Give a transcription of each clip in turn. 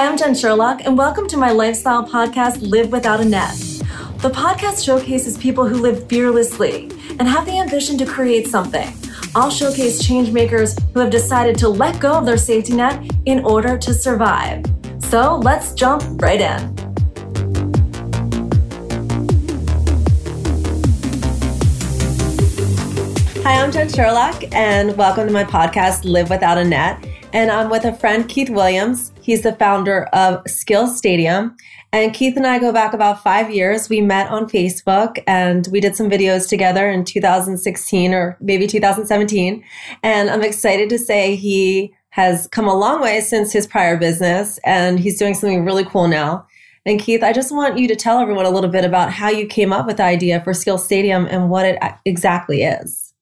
Hi, I'm Jen Sherlock, and welcome to my lifestyle podcast, Live Without a Net. The podcast showcases people who live fearlessly and have the ambition to create something. I'll showcase change makers who have decided to let go of their safety net in order to survive. So let's jump right in. Hi, I'm Jen Sherlock, and welcome to my podcast, Live Without a Net. And I'm with a friend, Keith Williams. He's the founder of Skill Stadium. And Keith and I go back about five years. We met on Facebook and we did some videos together in 2016 or maybe 2017. And I'm excited to say he has come a long way since his prior business and he's doing something really cool now. And Keith, I just want you to tell everyone a little bit about how you came up with the idea for Skill Stadium and what it exactly is.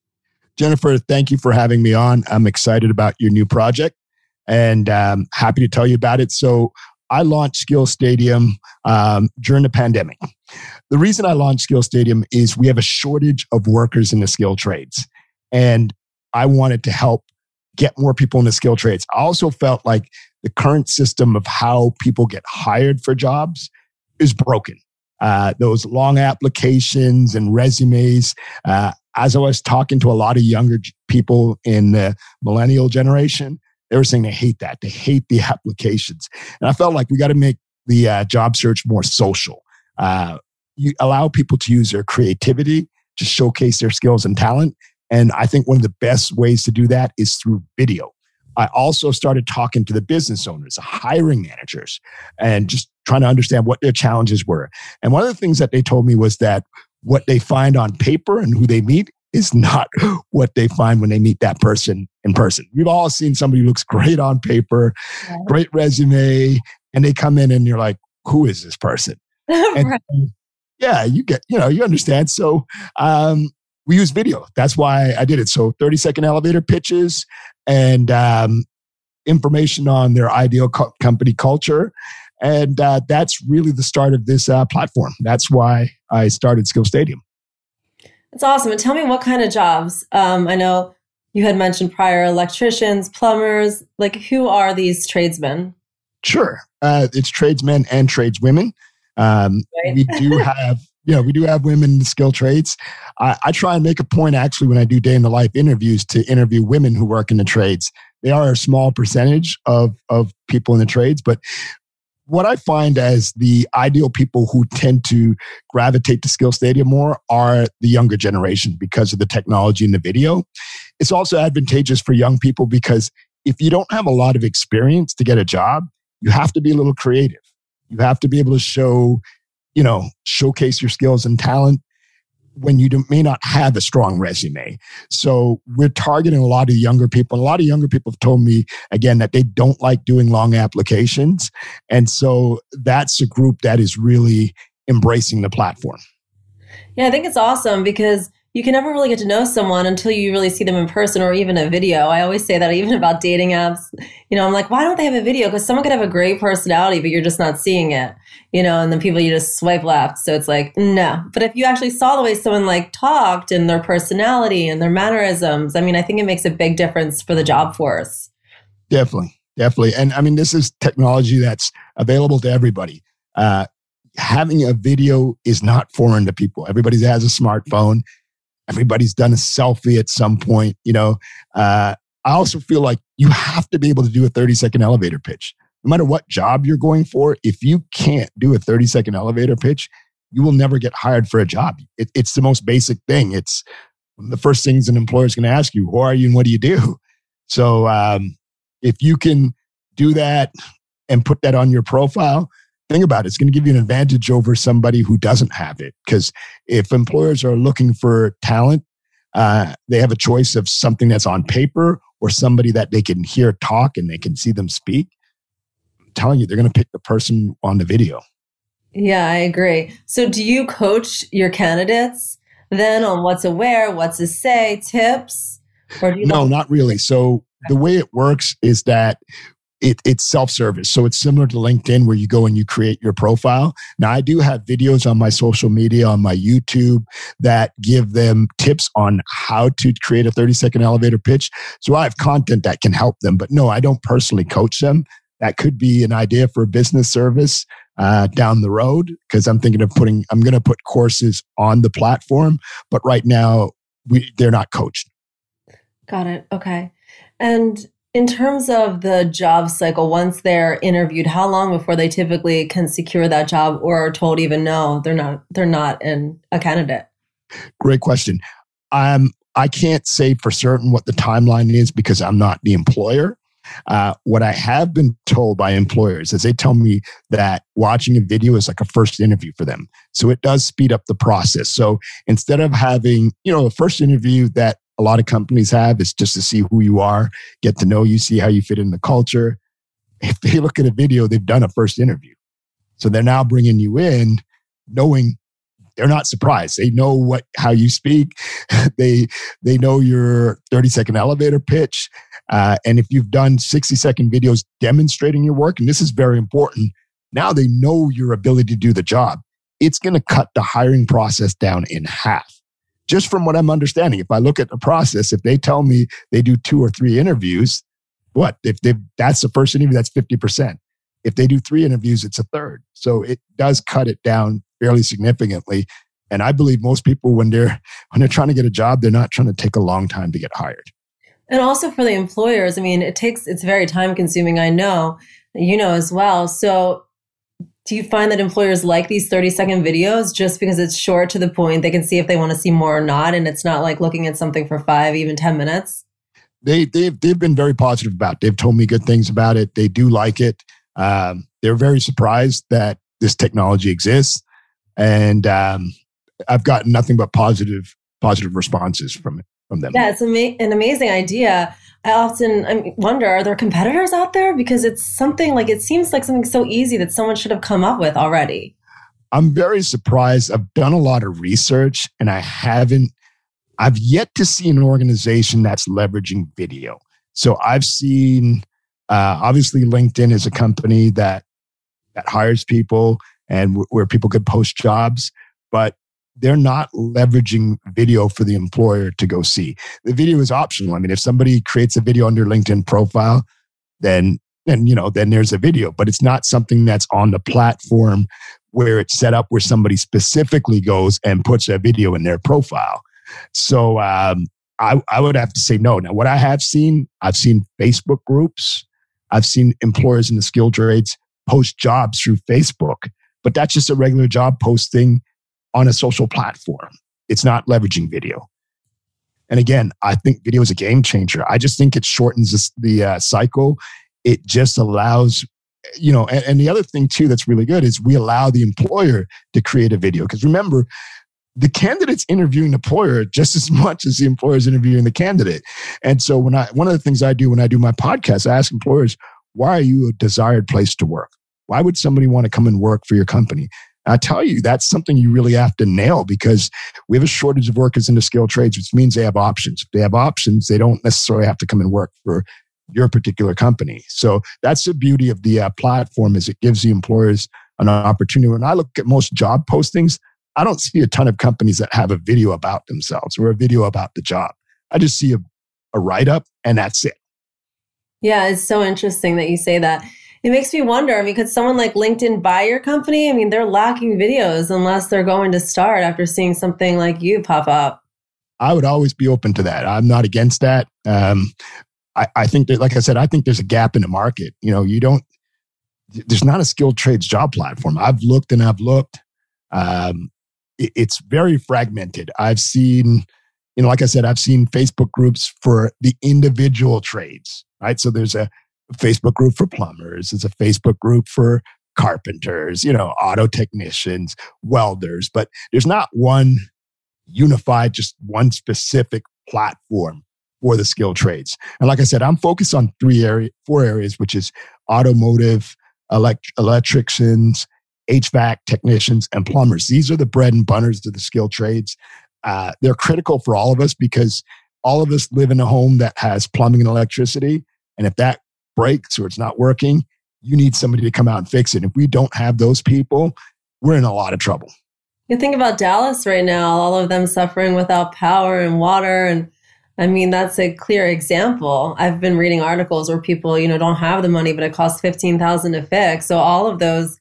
Jennifer, thank you for having me on. I'm excited about your new project and um, happy to tell you about it. So, I launched Skill Stadium um, during the pandemic. The reason I launched Skill Stadium is we have a shortage of workers in the skill trades. And I wanted to help get more people in the skill trades. I also felt like the current system of how people get hired for jobs is broken. Uh, those long applications and resumes. Uh, as I was talking to a lot of younger people in the millennial generation, they were saying they hate that. They hate the applications. And I felt like we got to make the uh, job search more social. Uh, you allow people to use their creativity to showcase their skills and talent. And I think one of the best ways to do that is through video. I also started talking to the business owners, the hiring managers, and just trying to understand what their challenges were. And one of the things that they told me was that what they find on paper and who they meet is not what they find when they meet that person in person. We've all seen somebody who looks great on paper, great resume, and they come in and you're like, who is this person? And, right. Yeah, you get, you know, you understand. So um, we use video. That's why I did it. So 30 second elevator pitches and um, information on their ideal co- company culture. And uh, that's really the start of this uh, platform. That's why I started Skill Stadium. That's awesome. And tell me what kind of jobs. Um, I know you had mentioned prior electricians, plumbers. Like, who are these tradesmen? Sure, uh, it's tradesmen and tradeswomen. Um, right. we do have, you know, we do have women in the skill trades. I, I try and make a point actually when I do day in the life interviews to interview women who work in the trades. They are a small percentage of of people in the trades, but what I find as the ideal people who tend to gravitate to Skill Stadium more are the younger generation because of the technology in the video. It's also advantageous for young people because if you don't have a lot of experience to get a job, you have to be a little creative. You have to be able to show, you know, showcase your skills and talent when you may not have a strong resume. So we're targeting a lot of younger people. a lot of younger people have told me, again, that they don't like doing long applications. And so that's a group that is really embracing the platform. Yeah, I think it's awesome because you can never really get to know someone until you really see them in person or even a video. I always say that even about dating apps. You know, I'm like, why don't they have a video? Because someone could have a great personality, but you're just not seeing it. You know, and then people you just swipe left. So it's like, no. But if you actually saw the way someone like talked and their personality and their mannerisms, I mean, I think it makes a big difference for the job force. Definitely. Definitely. And I mean, this is technology that's available to everybody. Uh, having a video is not foreign to people. Everybody has a smartphone everybody's done a selfie at some point you know uh, i also feel like you have to be able to do a 30 second elevator pitch. No matter what job you're going for if you can't do a 30 second elevator pitch you will never get hired for a job. It, it's the most basic thing. It's the first things an employer is going to ask you who are you and what do you do? So um, if you can do that and put that on your profile think about it, it's going to give you an advantage over somebody who doesn't have it. Because if employers are looking for talent, uh, they have a choice of something that's on paper or somebody that they can hear talk and they can see them speak. I'm telling you, they're going to pick the person on the video. Yeah, I agree. So, do you coach your candidates then on what's to wear, what to say, tips? Or do you no, not really. So, the way it works is that it, it's self-service so it's similar to linkedin where you go and you create your profile now i do have videos on my social media on my youtube that give them tips on how to create a 30 second elevator pitch so i have content that can help them but no i don't personally coach them that could be an idea for a business service uh, down the road because I'm thinking of putting, I'm going to put courses on the platform, but right now we, they're not coached. Got it. Okay. And in terms of the job cycle, once they're interviewed, how long before they typically can secure that job or are told even no, they're not, they're not in a candidate? Great question. Um, I can't say for certain what the timeline is because I'm not the employer. Uh, what I have been told by employers is they tell me that watching a video is like a first interview for them. So it does speed up the process. So instead of having, you know, a first interview that a lot of companies have is just to see who you are, get to know you, see how you fit in the culture. If they look at a video, they've done a first interview. So they're now bringing you in knowing they're not surprised. They know what how you speak. they they know your 30 second elevator pitch. Uh, and if you've done 60 second videos demonstrating your work, and this is very important, now they know your ability to do the job. It's going to cut the hiring process down in half. Just from what I'm understanding, if I look at the process, if they tell me they do two or three interviews, what if they that's the first interview? That's 50%. If they do three interviews, it's a third. So it does cut it down fairly significantly. And I believe most people, when they're when they're trying to get a job, they're not trying to take a long time to get hired. And also for the employers, I mean, it takes it's very time consuming. I know, you know as well. So do you find that employers like these 30 second videos just because it's short to the point they can see if they want to see more or not and it's not like looking at something for 5 even 10 minutes they they've, they've been very positive about it. they've told me good things about it they do like it um, they're very surprised that this technology exists and um, I've gotten nothing but positive positive responses from it from them. Yeah, it's ama- an amazing idea. I often wonder are there competitors out there because it's something like it seems like something so easy that someone should have come up with already. I'm very surprised. I've done a lot of research and I haven't I've yet to see an organization that's leveraging video. So I've seen uh, obviously LinkedIn is a company that that hires people and w- where people could post jobs. But they're not leveraging video for the employer to go see. The video is optional. I mean, if somebody creates a video on their LinkedIn profile, then then you know then there's a video, but it's not something that's on the platform where it's set up where somebody specifically goes and puts a video in their profile. So um, I, I would have to say no. Now, what I have seen, I've seen Facebook groups, I've seen employers in the skilled trades post jobs through Facebook but that's just a regular job posting on a social platform. It's not leveraging video. And again, I think video is a game changer. I just think it shortens this, the uh, cycle. It just allows, you know, and, and the other thing too that's really good is we allow the employer to create a video. Because remember, the candidate's interviewing the employer just as much as the employer is interviewing the candidate. And so when I one of the things I do when I do my podcast, I ask employers, why are you a desired place to work? Why would somebody want to come and work for your company? I tell you, that's something you really have to nail because we have a shortage of workers in the skilled trades, which means they have options. If they have options, they don't necessarily have to come and work for your particular company. So that's the beauty of the uh, platform is it gives the employers an opportunity. When I look at most job postings, I don't see a ton of companies that have a video about themselves or a video about the job. I just see a, a write up and that's it. Yeah, it's so interesting that you say that it makes me wonder. I mean, could someone like LinkedIn buy your company? I mean, they're lacking videos unless they're going to start after seeing something like you pop up. I would always be open to that. I'm not against that. Um, I, I think that, like I said, I think there's a gap in the market. You know, you don't, there's not a skilled trades job platform. I've looked and I've looked. Um, it, it's very fragmented. I've seen, you know, like I said, I've seen Facebook groups for the individual trades, right? So there's a, Facebook group for plumbers. It's a Facebook group for carpenters, you know, auto technicians, welders, but there's not one unified, just one specific platform for the skilled trades. And like I said, I'm focused on three area, four areas, which is automotive, elect- electricians, HVAC technicians, and plumbers. These are the bread and butters of the skilled trades. Uh, they're critical for all of us because all of us live in a home that has plumbing and electricity. And if that breaks or it's not working, you need somebody to come out and fix it. If we don't have those people, we're in a lot of trouble. You think about Dallas right now, all of them suffering without power and water and I mean, that's a clear example. I've been reading articles where people, you know, don't have the money, but it costs 15,000 to fix. So all of those,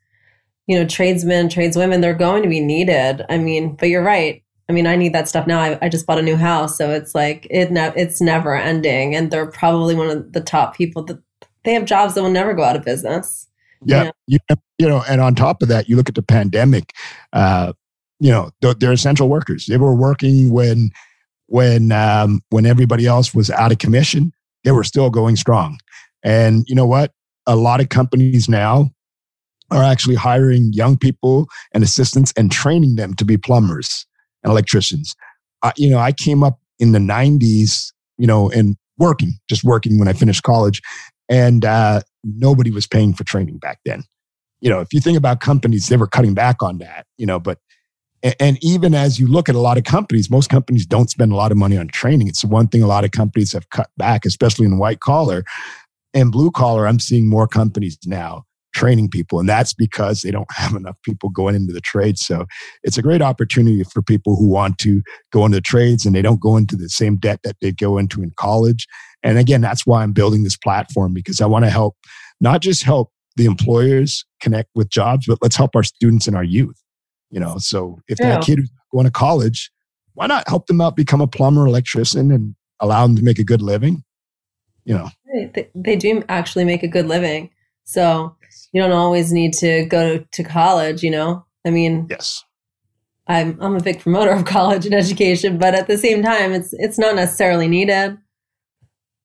you know, tradesmen, tradeswomen, they're going to be needed. I mean, but you're right. I mean, I need that stuff now. I, I just bought a new house, so it's like it ne- it's never ending, and they're probably one of the top people that they have jobs that will never go out of business. Yeah, you know, you know and on top of that, you look at the pandemic. Uh, you know, they're, they're essential workers. They were working when when um, when everybody else was out of commission. They were still going strong, and you know what? A lot of companies now are actually hiring young people and assistants and training them to be plumbers and electricians. Uh, you know, I came up in the 90s, you know, and working, just working when I finished college. And uh, nobody was paying for training back then. You know, if you think about companies, they were cutting back on that, you know, but, and even as you look at a lot of companies, most companies don't spend a lot of money on training. It's the one thing a lot of companies have cut back, especially in white collar and blue collar. I'm seeing more companies now training people. And that's because they don't have enough people going into the trades. So it's a great opportunity for people who want to go into the trades and they don't go into the same debt that they go into in college. And again, that's why I'm building this platform because I want to help, not just help the employers connect with jobs, but let's help our students and our youth. You know, so if yeah. that kid going to college, why not help them out become a plumber, electrician, and allow them to make a good living? You know, they, they do actually make a good living. So you don't always need to go to college, you know? I mean, yes. I'm I'm a big promoter of college and education, but at the same time, it's it's not necessarily needed.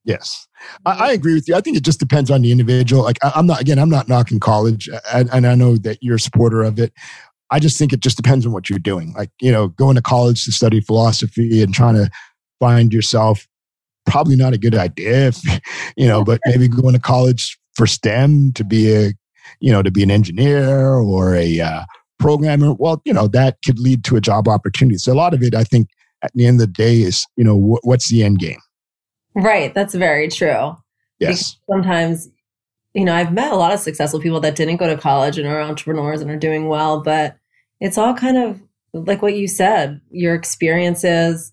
Yes, I, I agree with you. I think it just depends on the individual. Like I, am not again, I'm not knocking college, and, and I know that you're a supporter of it. I just think it just depends on what you're doing. Like you know, going to college to study philosophy and trying to find yourself probably not a good idea if you know but maybe going to college for STEM to be a, you know, to be an engineer or a uh, programmer. Well, you know, that could lead to a job opportunity. So a lot of it, I think, at the end of the day, is you know, wh- what's the end game? Right. That's very true. Yes. Because sometimes, you know, I've met a lot of successful people that didn't go to college and are entrepreneurs and are doing well, but it's all kind of like what you said, your experiences,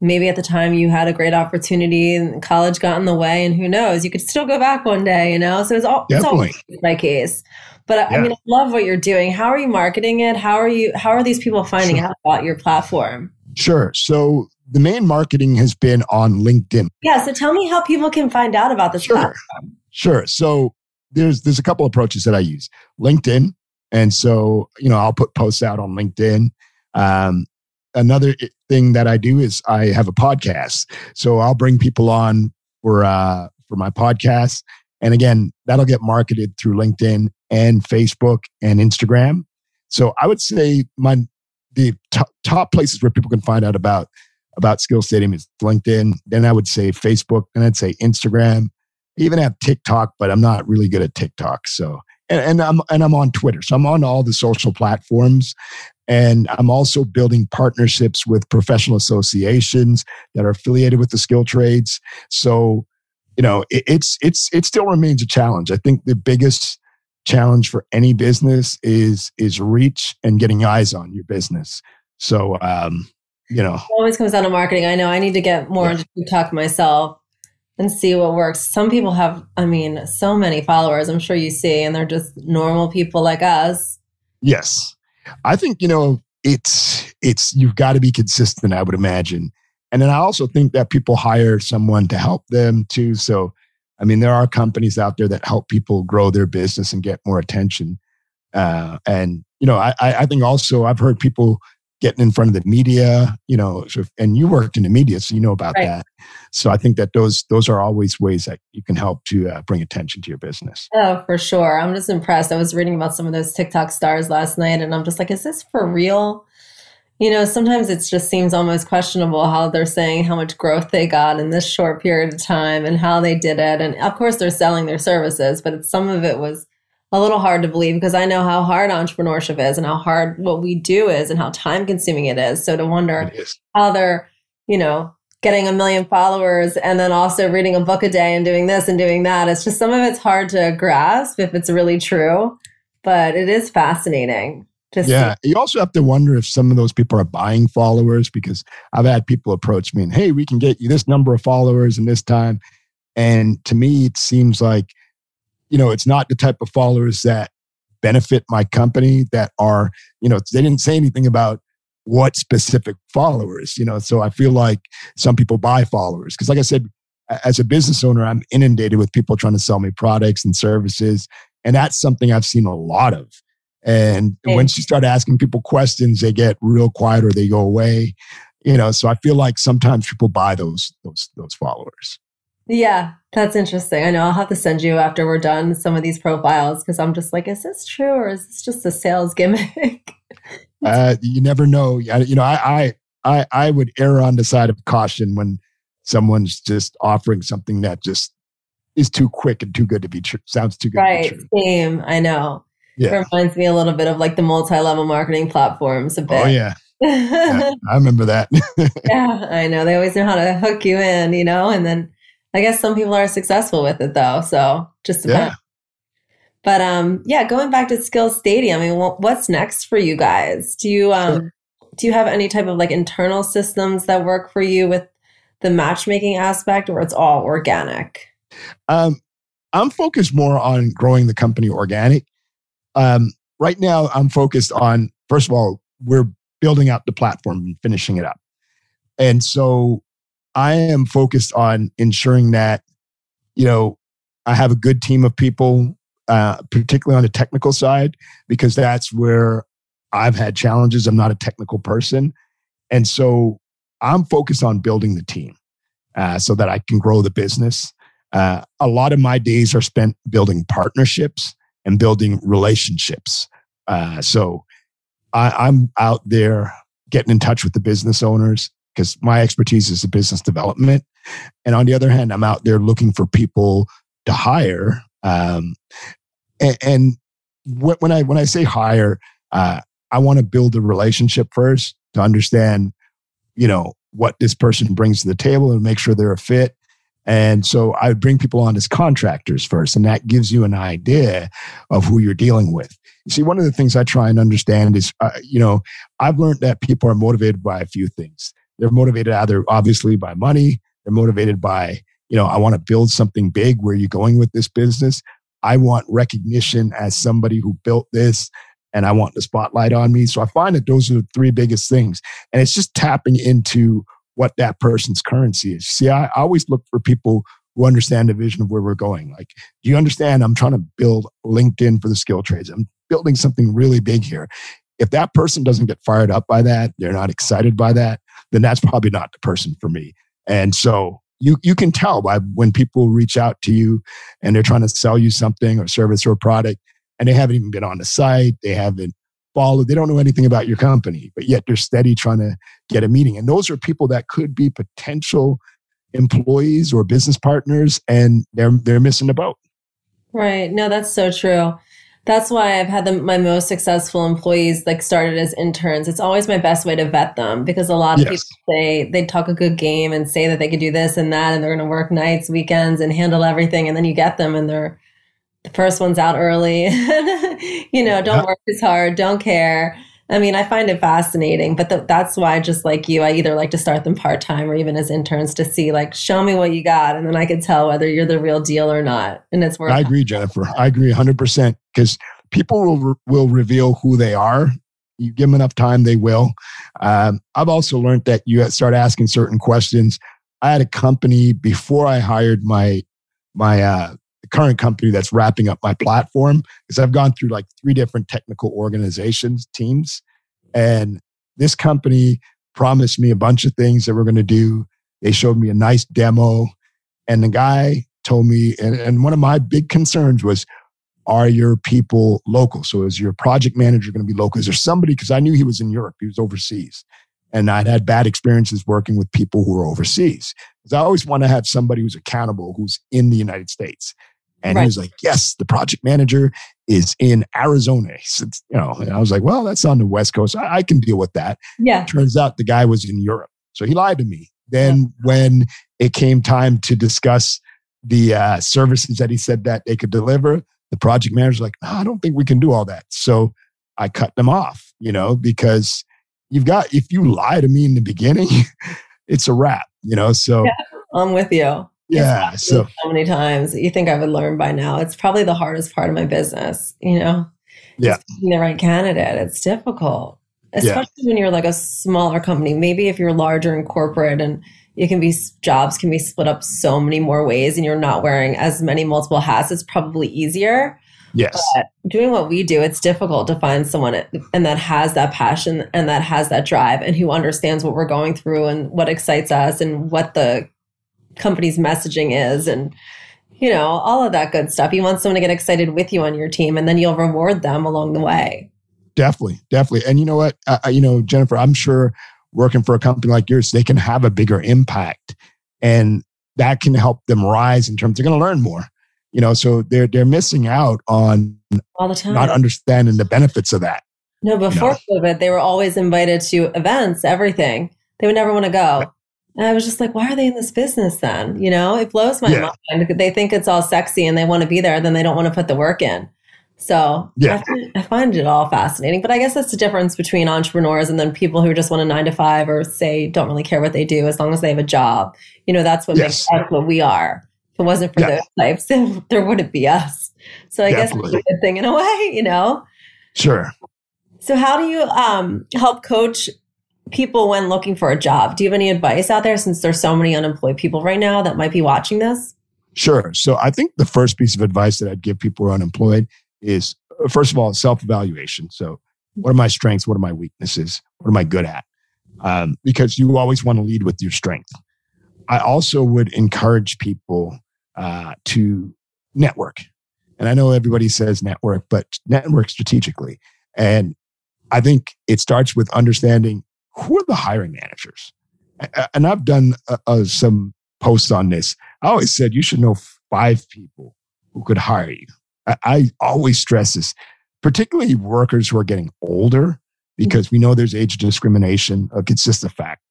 maybe at the time you had a great opportunity and college got in the way and who knows you could still go back one day you know? So it's all Definitely. it's all my case. But yeah. i mean i love what you're doing. How are you marketing it? How are you how are these people finding sure. out about your platform? Sure. So the main marketing has been on linkedin. Yeah so tell me how people can find out about this sure. platform. sure. So there's there's a couple approaches that i use. Linkedin. And so you know i'll put posts out on linkedin. Um, another thing that I do is I have a podcast. So I'll bring people on for uh, for my podcast, and again, that'll get marketed through LinkedIn and Facebook and Instagram. So I would say my the top, top places where people can find out about about Skill Stadium is LinkedIn. Then I would say Facebook. and I'd say Instagram. I even have TikTok, but I'm not really good at TikTok. So and, and I'm and I'm on Twitter. So I'm on all the social platforms. And I'm also building partnerships with professional associations that are affiliated with the skill trades. So, you know, it, it's it's it still remains a challenge. I think the biggest challenge for any business is is reach and getting eyes on your business. So, um, you know, it always comes down to marketing. I know I need to get more yeah. into TikTok myself and see what works. Some people have, I mean, so many followers. I'm sure you see, and they're just normal people like us. Yes, I think, you know, it's it's you've got to be consistent, I would imagine. And then I also think that people hire someone to help them too. So I mean, there are companies out there that help people grow their business and get more attention. Uh, and you know, I, I think also I've heard people getting in front of the media, you know, and you worked in the media, so you know about right. that. So I think that those those are always ways that you can help to uh, bring attention to your business. Oh, for sure. I'm just impressed. I was reading about some of those TikTok stars last night, and I'm just like, is this for real? You know, sometimes it just seems almost questionable how they're saying how much growth they got in this short period of time and how they did it. And of course, they're selling their services, but some of it was a little hard to believe because I know how hard entrepreneurship is and how hard what we do is and how time consuming it is. So to wonder how they're, you know, getting a million followers and then also reading a book a day and doing this and doing that, it's just some of it's hard to grasp if it's really true, but it is fascinating. Just yeah. You also have to wonder if some of those people are buying followers because I've had people approach me and, hey, we can get you this number of followers in this time. And to me, it seems like, you know, it's not the type of followers that benefit my company that are, you know, they didn't say anything about what specific followers, you know. So I feel like some people buy followers because, like I said, as a business owner, I'm inundated with people trying to sell me products and services. And that's something I've seen a lot of. And hey. once you start asking people questions, they get real quiet or they go away. You know, so I feel like sometimes people buy those those those followers. Yeah, that's interesting. I know I'll have to send you after we're done some of these profiles because I'm just like, is this true or is this just a sales gimmick? uh, you never know. You know, I, I I I would err on the side of caution when someone's just offering something that just is too quick and too good to be true. Sounds too good. Right. Same. I know. Yeah. It reminds me a little bit of like the multi-level marketing platforms a bit. Oh yeah. yeah I remember that. yeah, I know. They always know how to hook you in, you know, and then I guess some people are successful with it though. So just depends. Yeah. But um, yeah, going back to Skill Stadium, I mean, what's next for you guys? Do you um, sure. do you have any type of like internal systems that work for you with the matchmaking aspect, or it's all organic? Um, I'm focused more on growing the company organic. Um, right now, I'm focused on first of all, we're building out the platform and finishing it up, and so I am focused on ensuring that, you know, I have a good team of people, uh, particularly on the technical side, because that's where I've had challenges. I'm not a technical person. And so I'm focused on building the team uh, so that I can grow the business. Uh, a lot of my days are spent building partnerships and building relationships. Uh, so I, I'm out there getting in touch with the business owners, because my expertise is business development. And on the other hand, I'm out there looking for people to hire. Um, and, and when I when I say hire, uh, I want to build a relationship first to understand, you know, what this person brings to the table and make sure they're a fit. And so I bring people on as contractors first, and that gives you an idea of who you're dealing with. You see, one of the things I try and understand is, uh, you know, I've learned that people are motivated by a few things. They're motivated either obviously by money, they're motivated by, you know, I want to build something big. Where are you going with this business? I want recognition as somebody who built this and I want the spotlight on me. So I find that those are the three biggest things. And it's just tapping into what that person's currency is. See, I, always look for people who understand the vision of where we're going. Like, do you understand? I'm trying to build LinkedIn for the skill trades. I'm building something really big here. If that person doesn't get fired up by that, they're not excited by that, then that's probably not the person for me. And so you you can tell by when people reach out to you and they're trying to sell you something or service or product and they haven't even been on the site, they haven't followed, they don't know anything about your company, but yet they're steady trying to get a meeting. And those are people that could be potential employees or business partners and they're they're missing the boat. Right. No, that's so true that's why I've had the, my most successful employees like started as interns. It's always my best way to vet them because a lot of yes. people say they talk a good game and say that they could do this and that and they're going to work nights, weekends, and handle everything, and then you get them and they're the first one's out early. you know, don't yeah. work as hard, don't care. I mean, I find it fascinating, but the, that's why, just like you, I either like to start them part time or even as interns to see, like, show me what you got, and then I can tell whether you're the real deal or not. And it's worth. I agree, Jennifer. I agree 100 percent because people will will reveal who they are. You give them enough time, they will. Um, I've also learned that you start asking certain questions. I had a company before I hired my my uh, current company that's wrapping up my platform is I've gone through like three different technical organizations teams, and this company promised me a bunch of things that we're going to do. They showed me a nice demo, and the guy told me, and, and one of my big concerns was are your people local? So is your project manager going to be local? Is there somebody? Because I knew he was in Europe, he was overseas. And I'd had bad experiences working with people who were overseas. Because I always want to have somebody who's accountable, who's in the United States. And right. he was like, yes, the project manager is in Arizona. Said, you know, and I was like, well, that's on the West Coast. I, I, can deal with that. Yeah. Turns out the guy was in Europe. So he lied to me. Then yeah. when it came time to discuss the uh, services that he said that they could deliver, the project manager's like, I don't think we can do all that. So I cut them off, you know, because you've got, if you lie to me in the beginning, it's a wrap, you know? So yeah, I'm with you. Yeah. So, so many times you think I would learn by now. It's probably the hardest part of my business, you know? Yeah. the right candidate. It's difficult, especially yeah. when you're like a smaller company. Maybe if you're larger and corporate and it can be jobs can be split up so many more ways and you're not wearing as many multiple hats, it's probably easier. Yes. But doing what we do, it's difficult to find someone and that has that passion and that has that drive and who understands what we're going through and what excites us and what the company's messaging is and you know all of that good stuff. You want someone to get excited with you on your team and then you'll reward them along the way. Definitely, definitely. And you know what? Uh, you know, Jennifer, I'm sure working for a company like yours, they can have a bigger impact and that can help them rise in terms they're going to learn more you know so they're they're missing out on all the time not understanding the benefits of that no before you know? covid they were always invited to events everything they would never want to go and i was just like why are they in this business then you know it blows my yeah. mind they think it's all sexy and they want to be there then they don't want to put the work in so yeah. I, find, I find it all fascinating but i guess that's the difference between entrepreneurs and then people who just want a nine to five or say don't really care what they do as long as they have a job you know that's what yes. makes us what we are if it wasn't for yeah. those types, then there wouldn't be us. So I Definitely. guess it's a good thing in a way, you know? Sure. So how do you um, help coach people when looking for a job? Do you have any advice out there since there's so many unemployed people right now that might be watching this? Sure. So I think the first piece of advice that I'd give people who are unemployed is first of all, self evaluation. So what are my strengths? What are my weaknesses? What am I good at? Um, because you always want to lead with your strength. I also would encourage people uh, to network. And I know everybody says network, but network strategically. And I think it starts with understanding who are the hiring managers. And I've done uh, uh, some posts on this. I always said you should know five people who could hire you. I, I always stress this, particularly workers who are getting older, because we know there's age discrimination. Uh, it's just a fact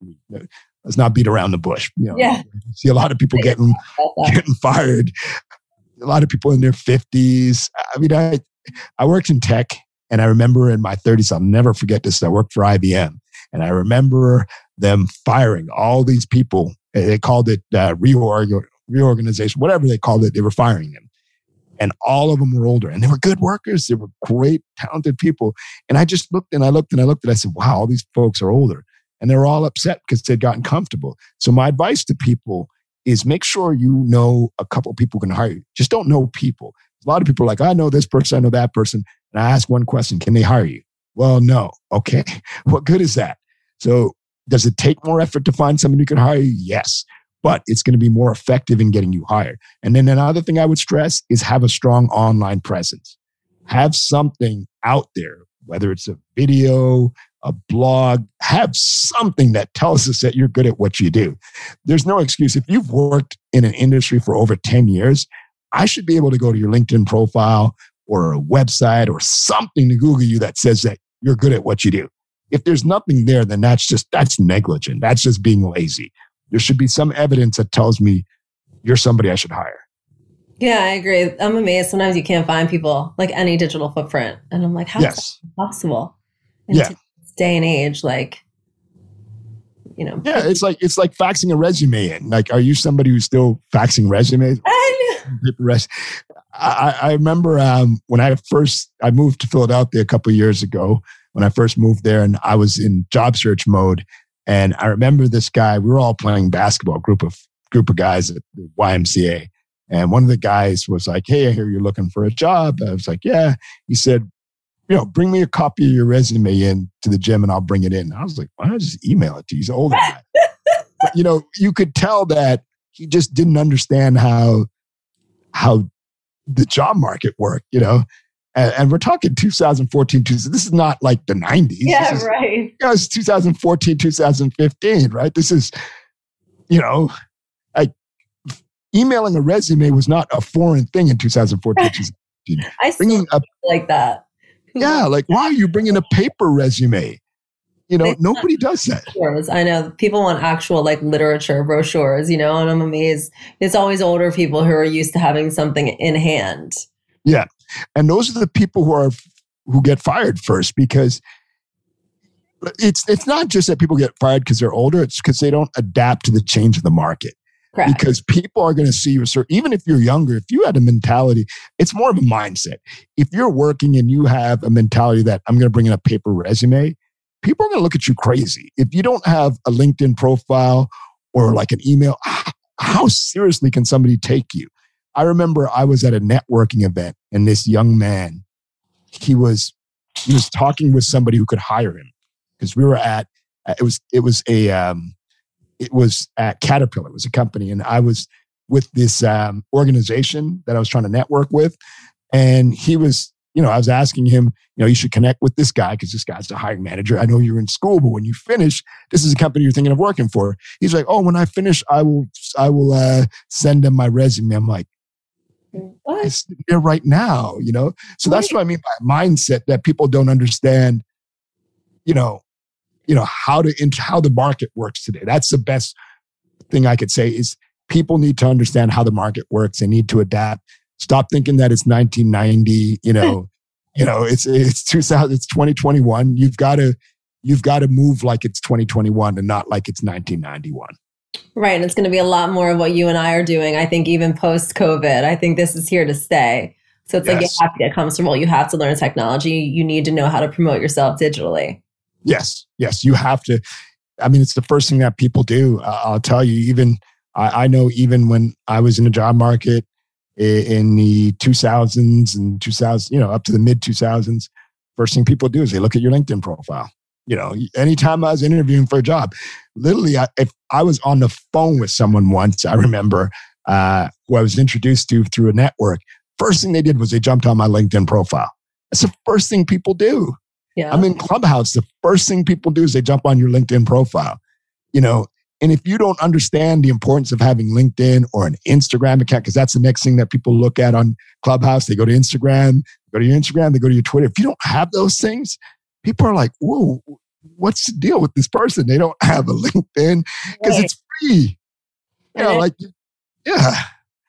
let's not beat around the bush. You know, yeah. see a lot of people getting getting fired. A lot of people in their fifties. I mean, I I worked in tech, and I remember in my thirties, I'll never forget this. I worked for IBM, and I remember them firing all these people. They called it uh, reorg- reorganization, whatever they called it. They were firing them, and all of them were older, and they were good workers. They were great, talented people. And I just looked and I looked and I looked and I said, "Wow, all these folks are older." and they were all upset because they'd gotten comfortable. So my advice to people is make sure you know a couple people can hire you. Just don't know people. A lot of people are like, I know this person, I know that person. And I ask one question, can they hire you? Well, no. Okay. What good is that? So does it take more effort to find someone who can hire you? Yes. But it's going to be more effective in getting you hired. And then another thing I would stress is have a strong online presence. Have something out there, whether it's a video, a blog, have something that tells us that you're good at what you do. There's no excuse. If you've worked in an industry for over 10 years, I should be able to go to your LinkedIn profile or a website or something to Google you that says that you're good at what you do. If there's nothing there, then that's just, that's negligent. That's just being lazy. There should be some evidence that tells me you're somebody I should hire. Yeah, I agree. I'm amazed. Sometimes you can't find people like any digital footprint. And I'm like, how yes. possible? And yeah day and age, like you know. Yeah, it's like it's like faxing a resume in. Like, are you somebody who's still faxing resumes? I, I, I remember um, when I first I moved to Philadelphia a couple years ago. When I first moved there, and I was in job search mode, and I remember this guy. We were all playing basketball, group of group of guys at the YMCA, and one of the guys was like, "Hey, I hear you're looking for a job." I was like, "Yeah." He said, you know, bring me a copy of your resume in to the gym and I'll bring it in. I was like, why don't I just email it to you? He's an older guy. but, you know, you could tell that he just didn't understand how, how the job market worked, you know? And, and we're talking 2014, this is not like the 90s. Yeah, is, right. You know, it's 2014, 2015, right? This is, you know, like emailing a resume was not a foreign thing in 2014, 2015. I bringing up like that yeah, like why are you bringing a paper resume? You know, nobody does that. I know people want actual like literature brochures, you know, and I'm amazed. It's always older people who are used to having something in hand. Yeah. And those are the people who are who get fired first because it's it's not just that people get fired because they're older it's because they don't adapt to the change of the market. Correct. because people are going to see you certain even if you're younger if you had a mentality it's more of a mindset. If you're working and you have a mentality that i'm going to bring in a paper resume people are going to look at you crazy. If you don't have a linkedin profile or like an email how seriously can somebody take you i remember i was at a networking event and this young man he was he was talking with somebody who could hire him because we were at it was it was a um, it was at Caterpillar. It was a company, and I was with this um, organization that I was trying to network with, and he was. You know, I was asking him, you know, you should connect with this guy because this guy's the hiring manager. I know you're in school, but when you finish, this is a company you're thinking of working for. He's like, oh, when I finish, I will, I will uh, send him my resume. I'm like, what? There right now, you know? So right. that's what I mean by mindset that people don't understand, you know, you know how to how the market works today that's the best thing i could say is people need to understand how the market works they need to adapt stop thinking that it's 1990 you know you know it's it's 2000 it's 2021 you've got to you've got to move like it's 2021 and not like it's 1991 right and it's going to be a lot more of what you and i are doing i think even post covid i think this is here to stay so it's yes. like you have to get comfortable you have to learn technology you need to know how to promote yourself digitally Yes, yes, you have to. I mean, it's the first thing that people do. Uh, I'll tell you, even I, I, know, even when I was in the job market in the 2000s and 2000, you know, up to the mid 2000s, first thing people do is they look at your LinkedIn profile. You know, anytime I was interviewing for a job, literally, I, if I was on the phone with someone once, I remember uh, who I was introduced to through a network. First thing they did was they jumped on my LinkedIn profile. That's the first thing people do. Yeah. I'm in Clubhouse. The first thing people do is they jump on your LinkedIn profile. You know, and if you don't understand the importance of having LinkedIn or an Instagram account, because that's the next thing that people look at on Clubhouse, they go to Instagram, go to your Instagram, they go to your Twitter. If you don't have those things, people are like, whoa, what's the deal with this person? They don't have a LinkedIn because right. it's free. You know, like, yeah.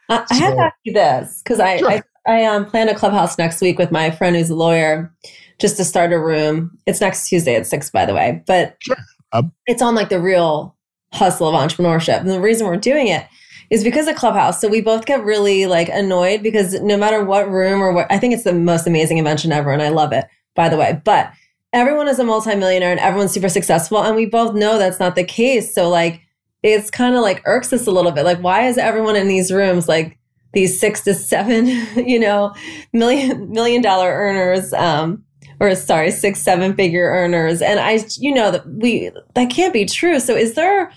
I, so, I have to ask you this because I, sure. I, I um, plan a clubhouse next week with my friend who's a lawyer just to start a room. It's next Tuesday at six, by the way, but sure. um, it's on like the real hustle of entrepreneurship. And the reason we're doing it is because of Clubhouse. So we both get really like annoyed because no matter what room or what, I think it's the most amazing invention ever. And I love it, by the way. But everyone is a multimillionaire and everyone's super successful. And we both know that's not the case. So like, it's kind of like irks us a little bit. Like, why is everyone in these rooms like these six to seven, you know, million million dollar earners? Um, or sorry, six, seven figure earners. And I, you know, that we, that can't be true. So is there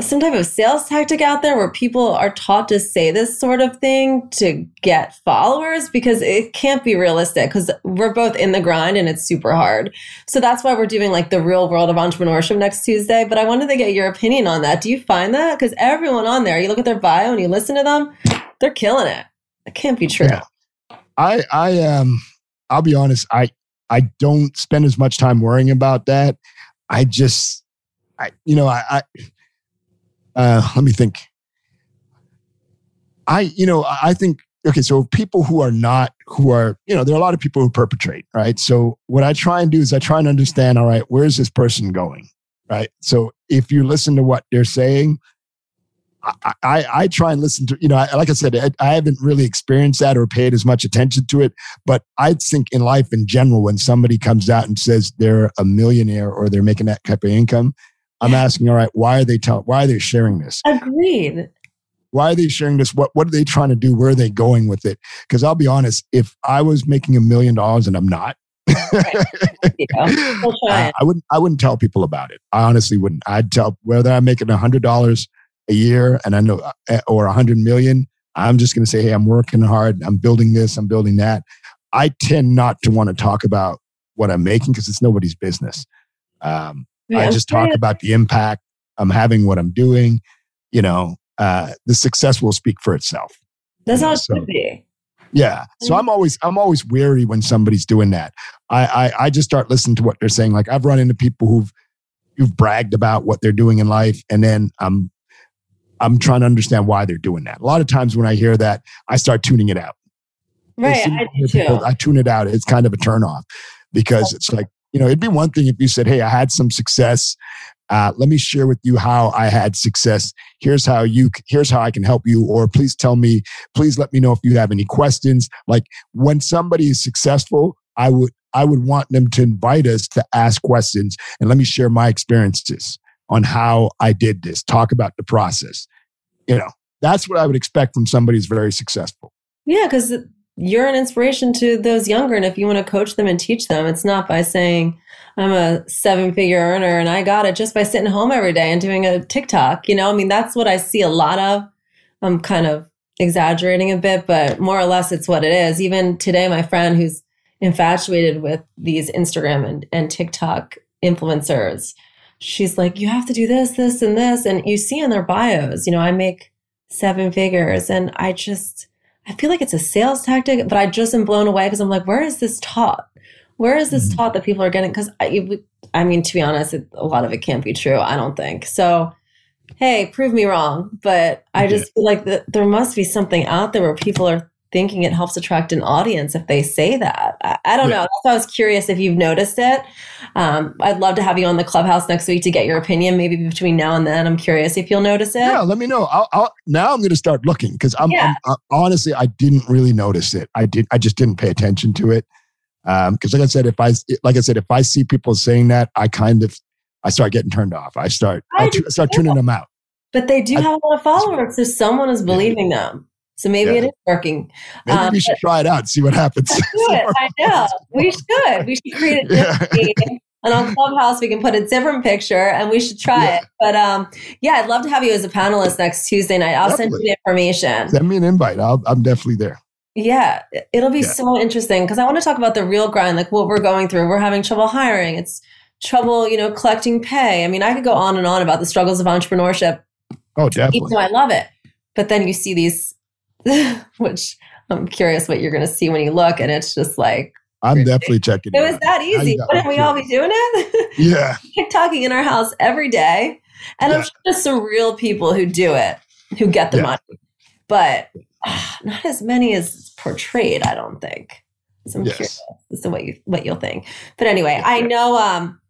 some type of sales tactic out there where people are taught to say this sort of thing to get followers? Because it can't be realistic because we're both in the grind and it's super hard. So that's why we're doing like the real world of entrepreneurship next Tuesday. But I wanted to get your opinion on that. Do you find that? Because everyone on there, you look at their bio and you listen to them, they're killing it. It can't be true. Yeah. I, I, um, I'll be honest, I I don't spend as much time worrying about that. I just, I you know, I, I uh, let me think. I you know I think okay, so people who are not who are you know there are a lot of people who perpetrate right. So what I try and do is I try and understand. All right, where is this person going? Right. So if you listen to what they're saying, I, I, I, try and listen to, you know, I, like I said, I, I, haven't really experienced that or paid as much attention to it. But I think in life in general, when somebody comes out and says they're a millionaire or they're making that type of income, I'm asking, all right, why are they telling, why are they sharing this? Agreed. Why are they sharing this? What, what are they trying to do? Where are they going with it? Because I'll be honest, if I was making a million dollars and I'm not, I, I wouldn't. I wouldn't tell people about it. I honestly wouldn't. I'd tell whether I'm making a hundred dollars a year and I know, uh, or a hundred million, I'm just going to say, Hey, I'm working hard. I'm building this. I'm building that. I tend not to want to talk about what I'm making because it's nobody's business. Um, yeah, I just talk about the impact I'm having, what I'm doing. You know, uh, the success will speak for itself. That's how it so, should be. Yeah. So I'm always I'm always wary when somebody's doing that. I, I I just start listening to what they're saying. Like I've run into people who've who've bragged about what they're doing in life, and then I'm I'm trying to understand why they're doing that. A lot of times when I hear that, I start tuning it out. Right, I people, I tune it out. It's kind of a turnoff because it's like you know it'd be one thing if you said, "Hey, I had some success. Uh, let me share with you how I had success. Here's how you. Here's how I can help you. Or please tell me. Please let me know if you have any questions. Like when somebody is successful, I would I would want them to invite us to ask questions and let me share my experiences on how I did this. Talk about the process. You know, that's what I would expect from somebody who's very successful. Yeah, because you're an inspiration to those younger. And if you want to coach them and teach them, it's not by saying, I'm a seven figure earner and I got it just by sitting home every day and doing a TikTok. You know, I mean, that's what I see a lot of. I'm kind of exaggerating a bit, but more or less it's what it is. Even today, my friend who's infatuated with these Instagram and, and TikTok influencers, she's like, you have to do this, this, and this. And you see in their bios, you know, I make seven figures. And I just, I feel like it's a sales tactic, but I just am blown away because I'm like, where is this taught? Where is this mm-hmm. taught that people are getting? Because I, I mean, to be honest, it, a lot of it can't be true. I don't think so. Hey, prove me wrong, but I just feel like that there must be something out there where people are thinking it helps attract an audience if they say that. I, I don't yeah. know. That's why I was curious if you've noticed it. Um, I'd love to have you on the clubhouse next week to get your opinion. Maybe between now and then, I'm curious if you'll notice it. Yeah, let me know. I'll, I'll now I'm going to start looking because I'm, yeah. I'm uh, honestly I didn't really notice it. I did. I just didn't pay attention to it because, um, like I said, if I like I said, if I see people saying that, I kind of I start getting turned off. I start I, I start tuning them out. But they do I, have a lot of followers, so someone is believing yeah. them. So maybe yeah. it is working. Maybe um, we should try it out and see what happens. I, I know. We should. We should create a different and on Clubhouse we can put a different picture and we should try yeah. it. But um, yeah, I'd love to have you as a panelist next Tuesday night. I'll definitely. send you the information. Send me an invite. I'll, I'm definitely there. Yeah, it'll be yeah. so interesting because I want to talk about the real grind, like what we're going through. We're having trouble hiring. It's trouble, you know, collecting pay. I mean, I could go on and on about the struggles of entrepreneurship. Oh, definitely. Even though I love it, but then you see these which I'm curious what you're going to see when you look. And it's just like, I'm definitely checking it. It was that easy. Wouldn't we all be doing it? Yeah. TikToking in our house every day. And yeah. I'm sure there's some real people who do it, who get the yeah. money, but uh, not as many as portrayed, I don't think. So I'm yes. curious as to what you what you'll think. But anyway, I know um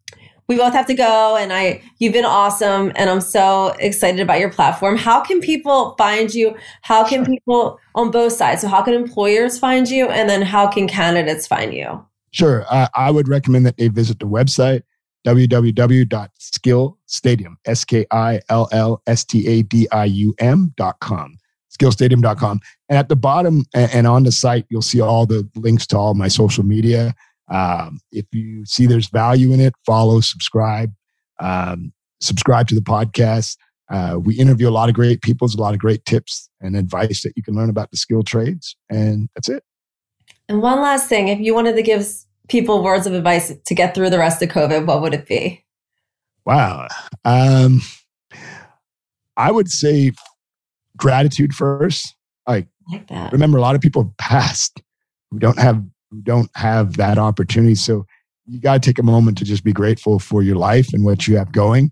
we both have to go and I you've been awesome and I'm so excited about your platform. How can people find you? How can people on both sides? So how can employers find you and then how can candidates find you? Sure. Uh, I would recommend that they visit the website www.skillstadium, S-K-I-L-L-S-T-A-D-I-U-M.com, skillstadium.com. And at the bottom and on the site, you'll see all the links to all my social media um, if you see there's value in it, follow, subscribe, um, subscribe to the podcast. Uh, we interview a lot of great people, a lot of great tips and advice that you can learn about the skilled trades. And that's it. And one last thing if you wanted to give people words of advice to get through the rest of COVID, what would it be? Wow. Um, I would say gratitude first. Like, like that. remember, a lot of people have passed who don't have who don't have that opportunity. So you got to take a moment to just be grateful for your life and what you have going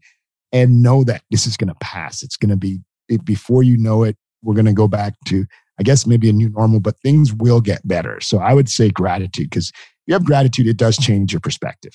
and know that this is going to pass. It's going to be, it, before you know it, we're going to go back to, I guess, maybe a new normal, but things will get better. So I would say gratitude because you have gratitude, it does change your perspective.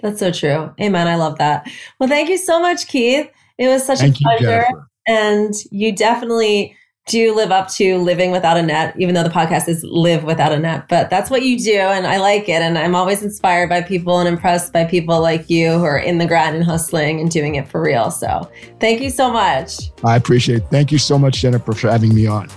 That's so true. Amen. I love that. Well, thank you so much, Keith. It was such thank a pleasure. You, and you definitely do live up to living without a net, even though the podcast is live without a net. But that's what you do, and I like it. And I'm always inspired by people and impressed by people like you who are in the grind and hustling and doing it for real. So thank you so much. I appreciate it. Thank you so much, Jennifer, for having me on.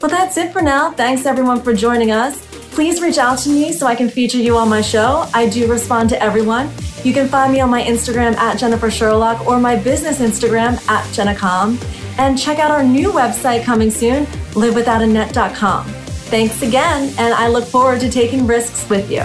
Well, that's it for now. Thanks everyone for joining us. Please reach out to me so I can feature you on my show. I do respond to everyone. You can find me on my Instagram at Jennifer Sherlock or my business Instagram at Jennacom. And check out our new website coming soon, livewithoutanet.com. Thanks again, and I look forward to taking risks with you.